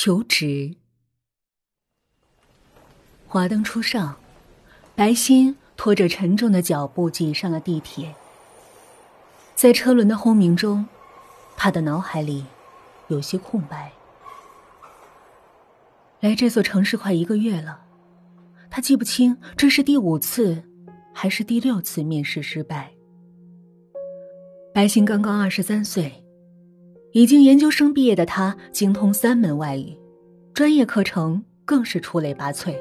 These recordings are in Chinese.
求职。华灯初上，白昕拖着沉重的脚步挤上了地铁。在车轮的轰鸣中，他的脑海里有些空白。来这座城市快一个月了，他记不清这是第五次还是第六次面试失败。白昕刚刚二十三岁。已经研究生毕业的他，精通三门外语，专业课程更是出类拔萃。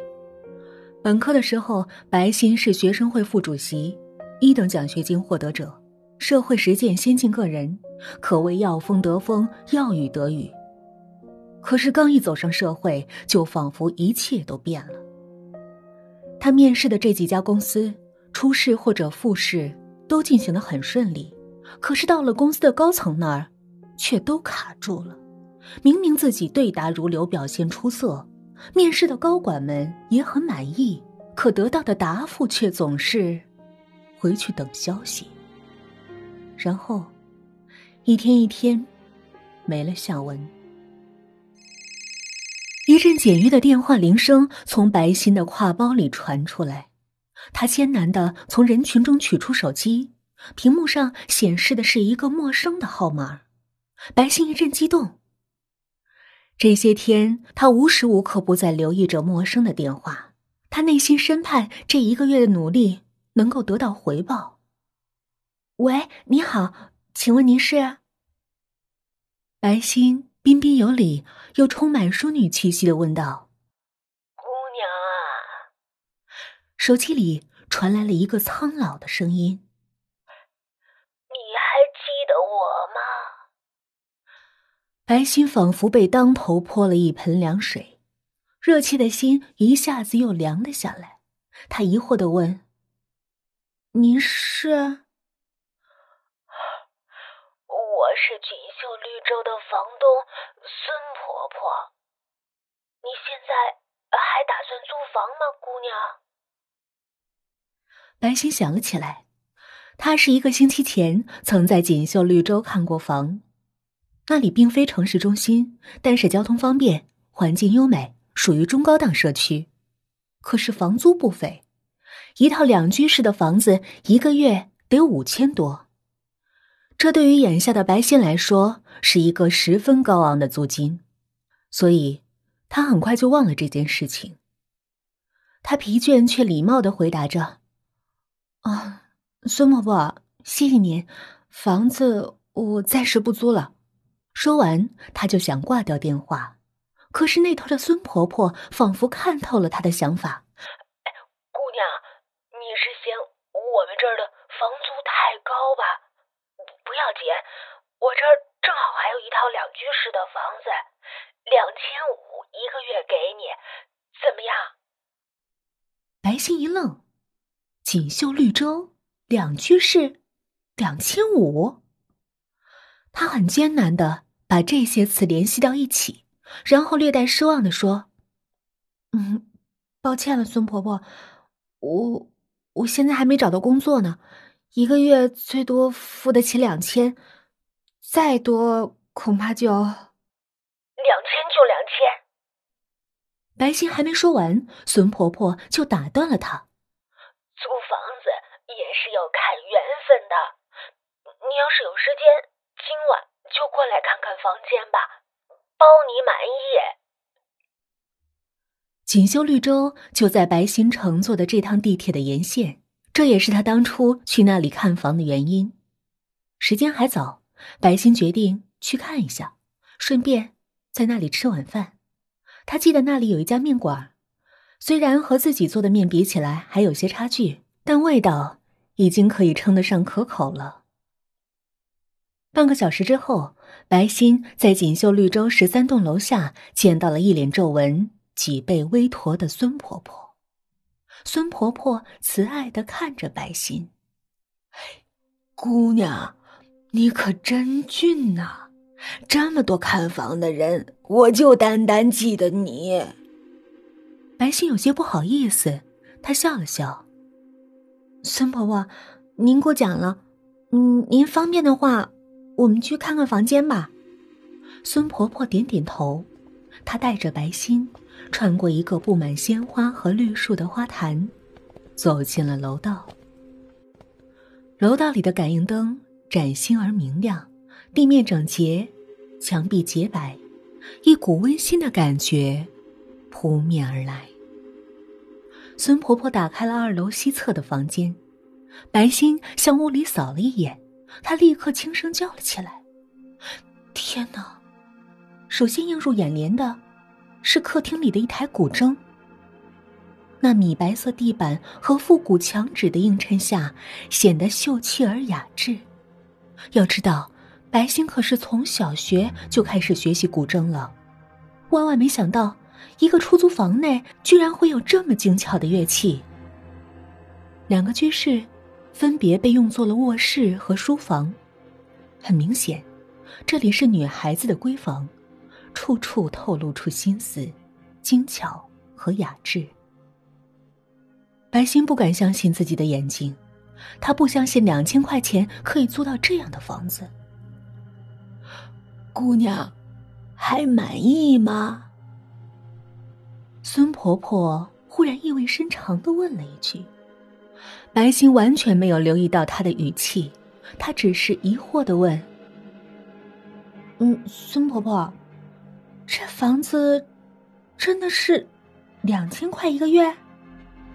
本科的时候，白昕是学生会副主席，一等奖学金获得者，社会实践先进个人，可谓要风得风，要雨得雨。可是刚一走上社会，就仿佛一切都变了。他面试的这几家公司，初试或者复试都进行的很顺利，可是到了公司的高层那儿。却都卡住了。明明自己对答如流，表现出色，面试的高管们也很满意，可得到的答复却总是回去等消息。然后，一天一天没了下文。一阵简约的电话铃声从白昕的挎包里传出来，他艰难的从人群中取出手机，屏幕上显示的是一个陌生的号码。白昕一阵激动。这些天，他无时无刻不在留意着陌生的电话，他内心深盼这一个月的努力能够得到回报。喂，你好，请问您是？白昕彬彬有礼又充满淑女气息的问道：“姑娘啊。”手机里传来了一个苍老的声音。白昕仿佛被当头泼了一盆凉水，热切的心一下子又凉了下来。他疑惑的问：“您是？”“我是锦绣绿洲的房东孙婆婆。你现在还打算租房吗，姑娘？”白昕想了起来，他是一个星期前曾在锦绣绿洲看过房。那里并非城市中心，但是交通方便，环境优美，属于中高档社区。可是房租不菲，一套两居室的房子一个月得五千多。这对于眼下的白昕来说是一个十分高昂的租金，所以他很快就忘了这件事情。他疲倦却礼貌的回答着：“啊，孙伯伯，谢谢您，房子我暂时不租了。”说完，他就想挂掉电话，可是那头的孙婆婆仿佛看透了他的想法。姑娘，你是嫌我们这儿的房租太高吧？不要紧，我这儿正好还有一套两居室的房子，两千五一个月给你，怎么样？白昕一愣，锦绣绿洲两居室，两千五。他很艰难的。把这些词联系到一起，然后略带失望的说：“嗯，抱歉了，孙婆婆，我我现在还没找到工作呢，一个月最多付得起两千，再多恐怕就……两千就两千。”白心还没说完，孙婆婆就打断了她：“租房子也是要看缘分的，你要是有时间，今晚。”就过来看看房间吧，包你满意。锦绣绿洲就在白昕乘坐的这趟地铁的沿线，这也是他当初去那里看房的原因。时间还早，白昕决定去看一下，顺便在那里吃晚饭。他记得那里有一家面馆，虽然和自己做的面比起来还有些差距，但味道已经可以称得上可口了。半个小时之后，白昕在锦绣绿洲十三栋楼下见到了一脸皱纹、脊背微驼的孙婆婆。孙婆婆慈爱的看着白昕：“姑娘，你可真俊呐！这么多看房的人，我就单单记得你。”白昕有些不好意思，她笑了笑：“孙婆婆，您过奖了。嗯，您方便的话。”我们去看看房间吧。孙婆婆点点头，她带着白心，穿过一个布满鲜花和绿树的花坛，走进了楼道。楼道里的感应灯崭新而明亮，地面整洁，墙壁洁白，一股温馨的感觉扑面而来。孙婆婆打开了二楼西侧的房间，白心向屋里扫了一眼，他立刻轻声叫了起来：“天哪！”首先映入眼帘的，是客厅里的一台古筝。那米白色地板和复古墙纸的映衬下，显得秀气而雅致。要知道，白星可是从小学就开始学习古筝了。万万没想到，一个出租房内居然会有这么精巧的乐器。两个居室，分别被用作了卧室和书房。很明显，这里是女孩子的闺房。处处透露出心思、精巧和雅致。白心不敢相信自己的眼睛，她不相信两千块钱可以租到这样的房子。姑娘，还满意吗？孙婆婆忽然意味深长的问了一句。白心完全没有留意到他的语气，她只是疑惑的问：“嗯，孙婆婆。”这房子真的是两千块一个月？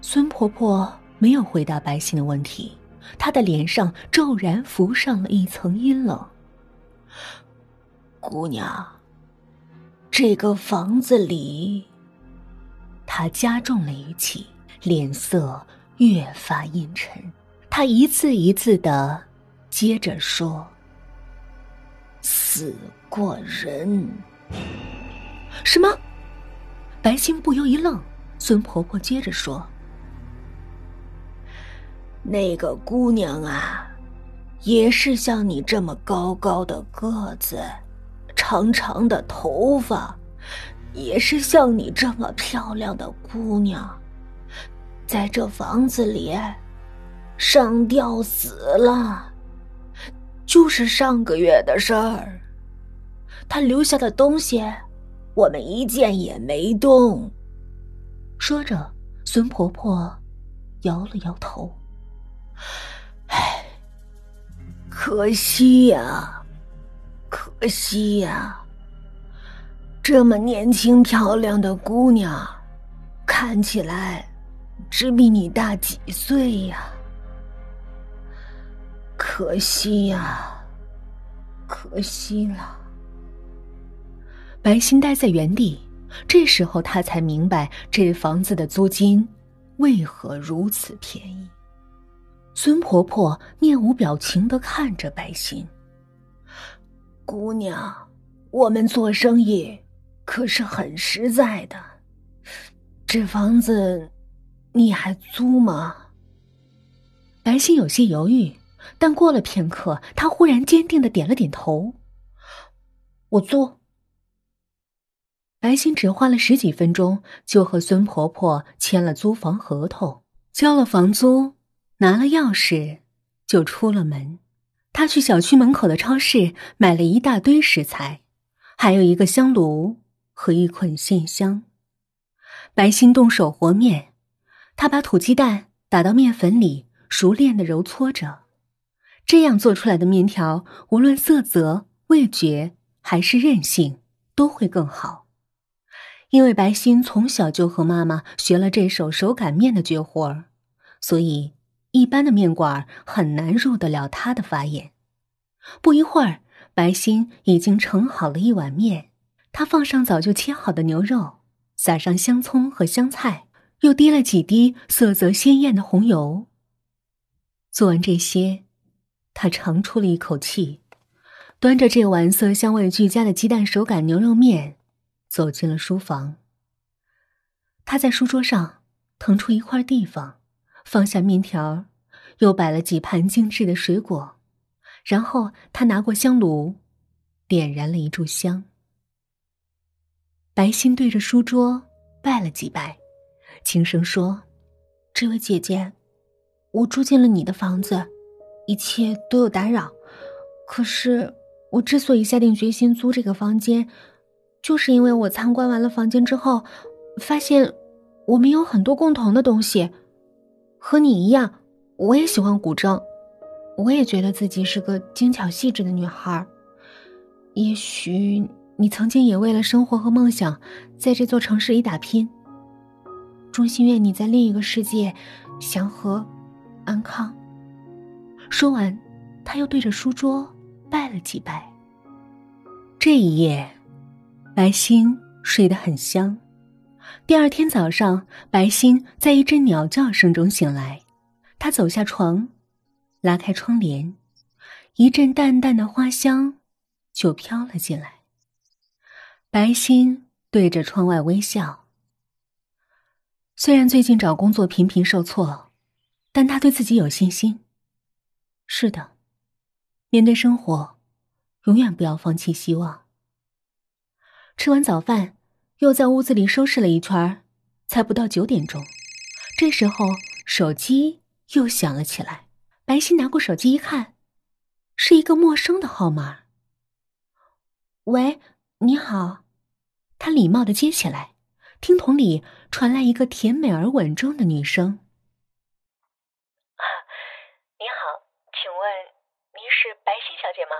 孙婆婆没有回答白心的问题，她的脸上骤然浮上了一层阴冷。姑娘，这个房子里，她加重了语气，脸色越发阴沉。她一字一字的接着说：“死过人。”什么？白青不由一愣。孙婆婆接着说：“那个姑娘啊，也是像你这么高高的个子，长长的头发，也是像你这么漂亮的姑娘，在这房子里上吊死了，就是上个月的事儿。她留下的东西。”我们一件也没动。说着，孙婆婆摇了摇头：“唉，可惜呀，可惜呀！这么年轻漂亮的姑娘，看起来只比你大几岁呀。可惜呀，可惜了。”白心呆在原地，这时候他才明白这房子的租金为何如此便宜。孙婆婆面无表情的看着白心：“姑娘，我们做生意可是很实在的，这房子你还租吗？”白心有些犹豫，但过了片刻，她忽然坚定的点了点头：“我租。”白心只花了十几分钟，就和孙婆婆签了租房合同，交了房租，拿了钥匙，就出了门。他去小区门口的超市买了一大堆食材，还有一个香炉和一捆线香。白心动手和面，他把土鸡蛋打到面粉里，熟练的揉搓着，这样做出来的面条，无论色泽、味觉还是韧性，都会更好。因为白心从小就和妈妈学了这手手擀面的绝活儿，所以一般的面馆很难入得了他的法眼。不一会儿，白心已经盛好了一碗面，他放上早就切好的牛肉，撒上香葱和香菜，又滴了几滴色泽鲜艳的红油。做完这些，他长出了一口气，端着这碗色香味俱佳的鸡蛋手擀牛肉面。走进了书房。他在书桌上腾出一块地方，放下面条，又摆了几盘精致的水果，然后他拿过香炉，点燃了一炷香。白心对着书桌拜了几拜，轻声说：“这位姐姐，我住进了你的房子，一切都有打扰。可是我之所以下定决心租这个房间。”就是因为我参观完了房间之后，发现我们有很多共同的东西。和你一样，我也喜欢古筝，我也觉得自己是个精巧细致的女孩。也许你曾经也为了生活和梦想，在这座城市里打拼。衷心愿你在另一个世界祥和安康。说完，他又对着书桌拜了几拜。这一夜，白星睡得很香。第二天早上，白星在一阵鸟叫声中醒来。他走下床，拉开窗帘，一阵淡淡的花香就飘了进来。白星对着窗外微笑。虽然最近找工作频频受挫，但他对自己有信心。是的，面对生活，永远不要放弃希望。吃完早饭。又在屋子里收拾了一圈，才不到九点钟。这时候手机又响了起来。白昕拿过手机一看，是一个陌生的号码。喂，你好。他礼貌的接起来，听筒里传来一个甜美而稳重的女声：“啊，你好，请问您是白昕小姐吗？”“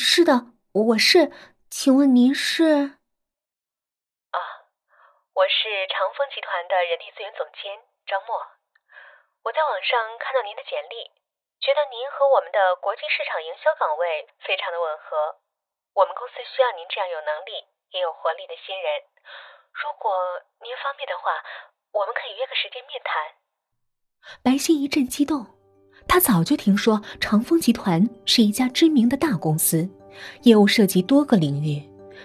是的，我是。请问您是？”啊我是长风集团的人力资源总监张默，我在网上看到您的简历，觉得您和我们的国际市场营销岗位非常的吻合。我们公司需要您这样有能力也有活力的新人。如果您方便的话，我们可以约个时间面谈。白昕一阵激动，他早就听说长风集团是一家知名的大公司，业务涉及多个领域，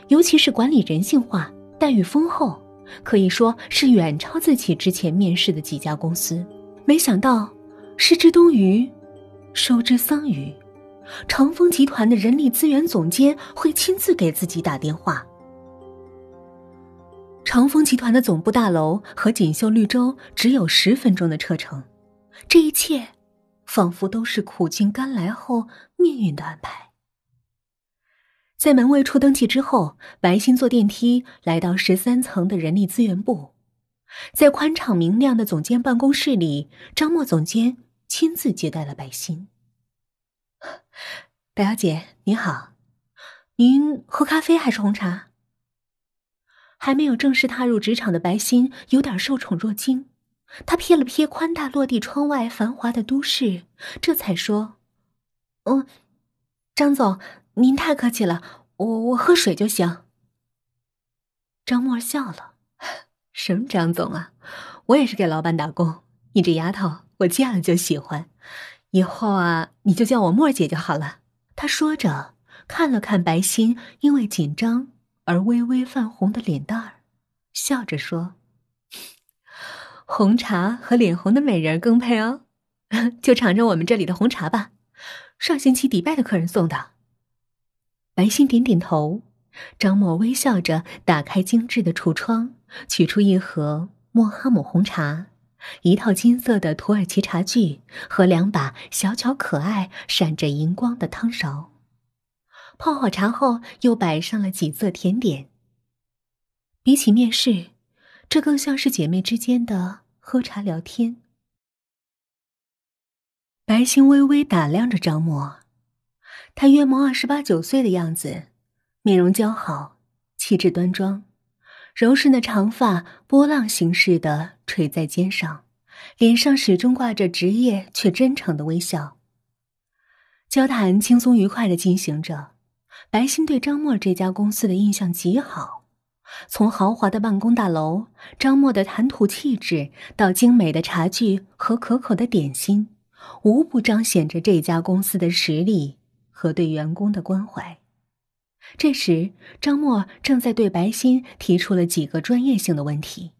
尤其是管理人性化，待遇丰厚。可以说是远超自己之前面试的几家公司，没想到失之东隅，收之桑榆，长风集团的人力资源总监会亲自给自己打电话。长风集团的总部大楼和锦绣绿洲只有十分钟的车程，这一切仿佛都是苦尽甘来后命运的安排。在门卫处登记之后，白昕坐电梯来到十三层的人力资源部，在宽敞明亮的总监办公室里，张默总监亲自接待了白昕。白小姐您好，您喝咖啡还是红茶？还没有正式踏入职场的白昕有点受宠若惊，他瞥了瞥宽大落地窗外繁华的都市，这才说：“嗯，张总。”您太客气了，我我喝水就行。张默笑了，什么张总啊，我也是给老板打工。你这丫头，我见了就喜欢，以后啊，你就叫我默姐就好了。他说着，看了看白昕因为紧张而微微泛红的脸蛋儿，笑着说：“红茶和脸红的美人更配哦，就尝尝我们这里的红茶吧，上星期迪拜的客人送的。”白心点点头，张默微笑着打开精致的橱窗，取出一盒莫哈姆红茶，一套金色的土耳其茶具和两把小巧可爱、闪着银光的汤勺。泡好茶后，又摆上了几色甜点。比起面试，这更像是姐妹之间的喝茶聊天。白星微微打量着张默。他约莫二十八九岁的样子，面容姣好，气质端庄，柔顺的长发波浪形式的垂在肩上，脸上始终挂着职业却真诚的微笑。交谈轻松愉快的进行着，白昕对张默这家公司的印象极好，从豪华的办公大楼、张默的谈吐气质，到精美的茶具和可口的点心，无不彰显着这家公司的实力。和对员工的关怀。这时，张默正在对白昕提出了几个专业性的问题，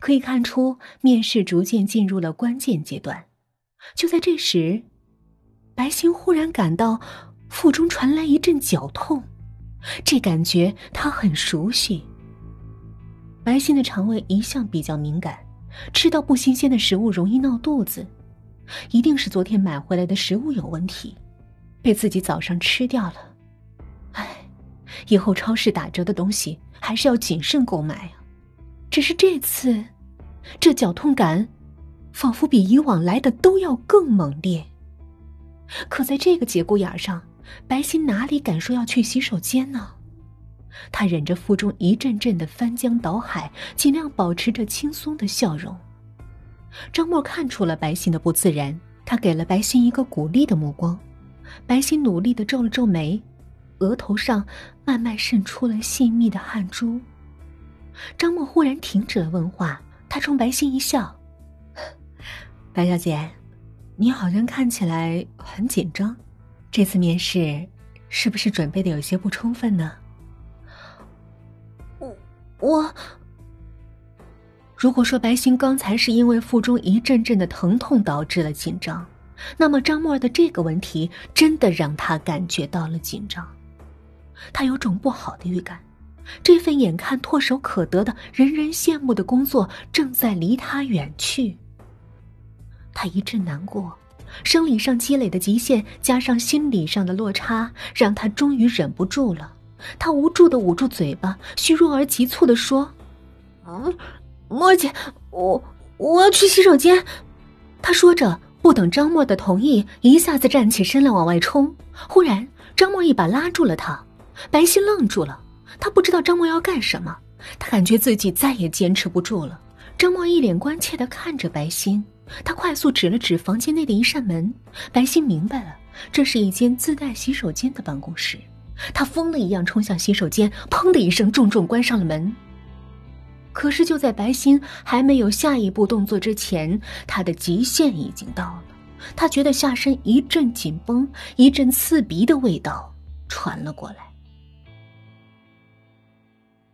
可以看出面试逐渐进入了关键阶段。就在这时，白昕忽然感到腹中传来一阵绞痛，这感觉他很熟悉。白昕的肠胃一向比较敏感，吃到不新鲜的食物容易闹肚子，一定是昨天买回来的食物有问题。被自己早上吃掉了，唉，以后超市打折的东西还是要谨慎购买啊。只是这次，这绞痛感，仿佛比以往来的都要更猛烈。可在这个节骨眼上，白昕哪里敢说要去洗手间呢？他忍着腹中一阵阵的翻江倒海，尽量保持着轻松的笑容。张默看出了白昕的不自然，他给了白昕一个鼓励的目光。白昕努力的皱了皱眉，额头上慢慢渗出了细密的汗珠。张默忽然停止了问话，他冲白昕一笑：“ 白小姐，你好像看起来很紧张，这次面试是不是准备的有些不充分呢？”我我。如果说白寻刚才是因为腹中一阵阵的疼痛导致了紧张，那么张默的这个问题真的让他感觉到了紧张。他有种不好的预感，这份眼看唾手可得的、人人羡慕的工作正在离他远去。他一阵难过，生理上积累的极限加上心理上的落差，让他终于忍不住了。他无助的捂住嘴巴，虚弱而急促的说：“嗯。”莫姐，我我要去洗手间。他说着，不等张默的同意，一下子站起身来往外冲。忽然，张默一把拉住了他，白昕愣住了。他不知道张默要干什么，他感觉自己再也坚持不住了。张默一脸关切的看着白昕，他快速指了指房间内的一扇门。白昕明白了，这是一间自带洗手间的办公室。他疯了一样冲向洗手间，砰的一声，重重关上了门。可是，就在白昕还没有下一步动作之前，他的极限已经到了。他觉得下身一阵紧绷，一阵刺鼻的味道传了过来。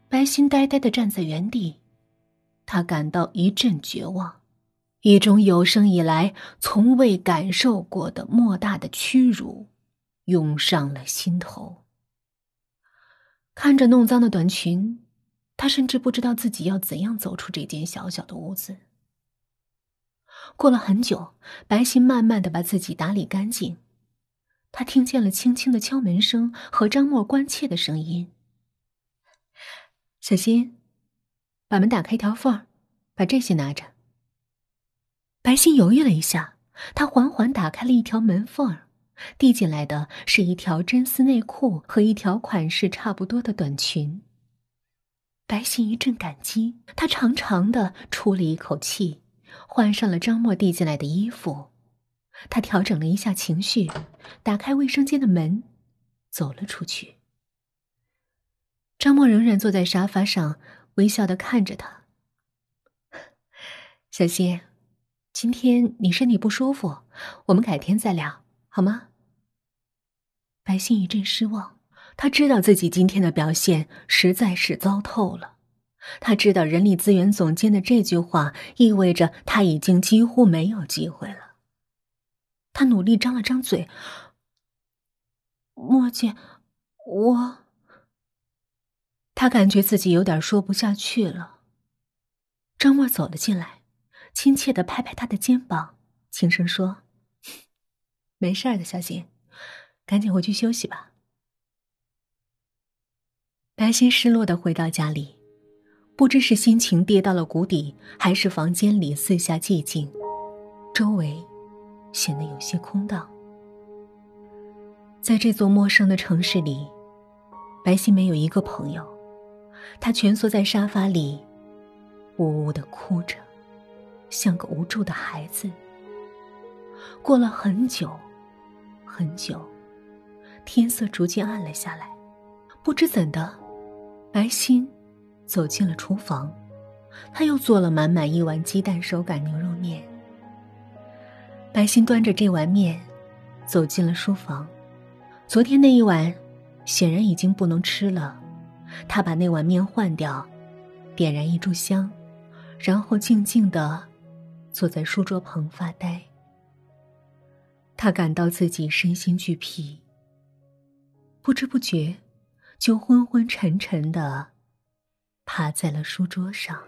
白昕呆呆的站在原地，他感到一阵绝望，一种有生以来从未感受过的莫大的屈辱涌上了心头。看着弄脏的短裙。他甚至不知道自己要怎样走出这间小小的屋子。过了很久，白昕慢慢的把自己打理干净。他听见了轻轻的敲门声和张默关切的声音：“小心，把门打开一条缝把这些拿着。”白昕犹豫了一下，他缓缓打开了一条门缝递进来的是一条真丝内裤和一条款式差不多的短裙。白昕一阵感激，她长长的出了一口气，换上了张默递进来的衣服。她调整了一下情绪，打开卫生间的门，走了出去。张默仍然坐在沙发上，微笑的看着他。小希，今天你身体不舒服，我们改天再聊，好吗？白昕一阵失望。他知道自己今天的表现实在是糟透了，他知道人力资源总监的这句话意味着他已经几乎没有机会了。他努力张了张嘴：“莫姐，我……”他感觉自己有点说不下去了。张默走了进来，亲切的拍拍他的肩膀，轻声说：“ 没事的，小新，赶紧回去休息吧。”白昕失落的回到家里，不知是心情跌到了谷底，还是房间里四下寂静，周围显得有些空荡。在这座陌生的城市里，白昕没有一个朋友，她蜷缩在沙发里，呜呜的哭着，像个无助的孩子。过了很久，很久，天色逐渐暗了下来，不知怎的。白昕走进了厨房，他又做了满满一碗鸡蛋手擀牛肉面。白昕端着这碗面走进了书房，昨天那一碗显然已经不能吃了。他把那碗面换掉，点燃一炷香，然后静静的坐在书桌旁发呆。他感到自己身心俱疲，不知不觉。就昏昏沉沉的趴在了书桌上。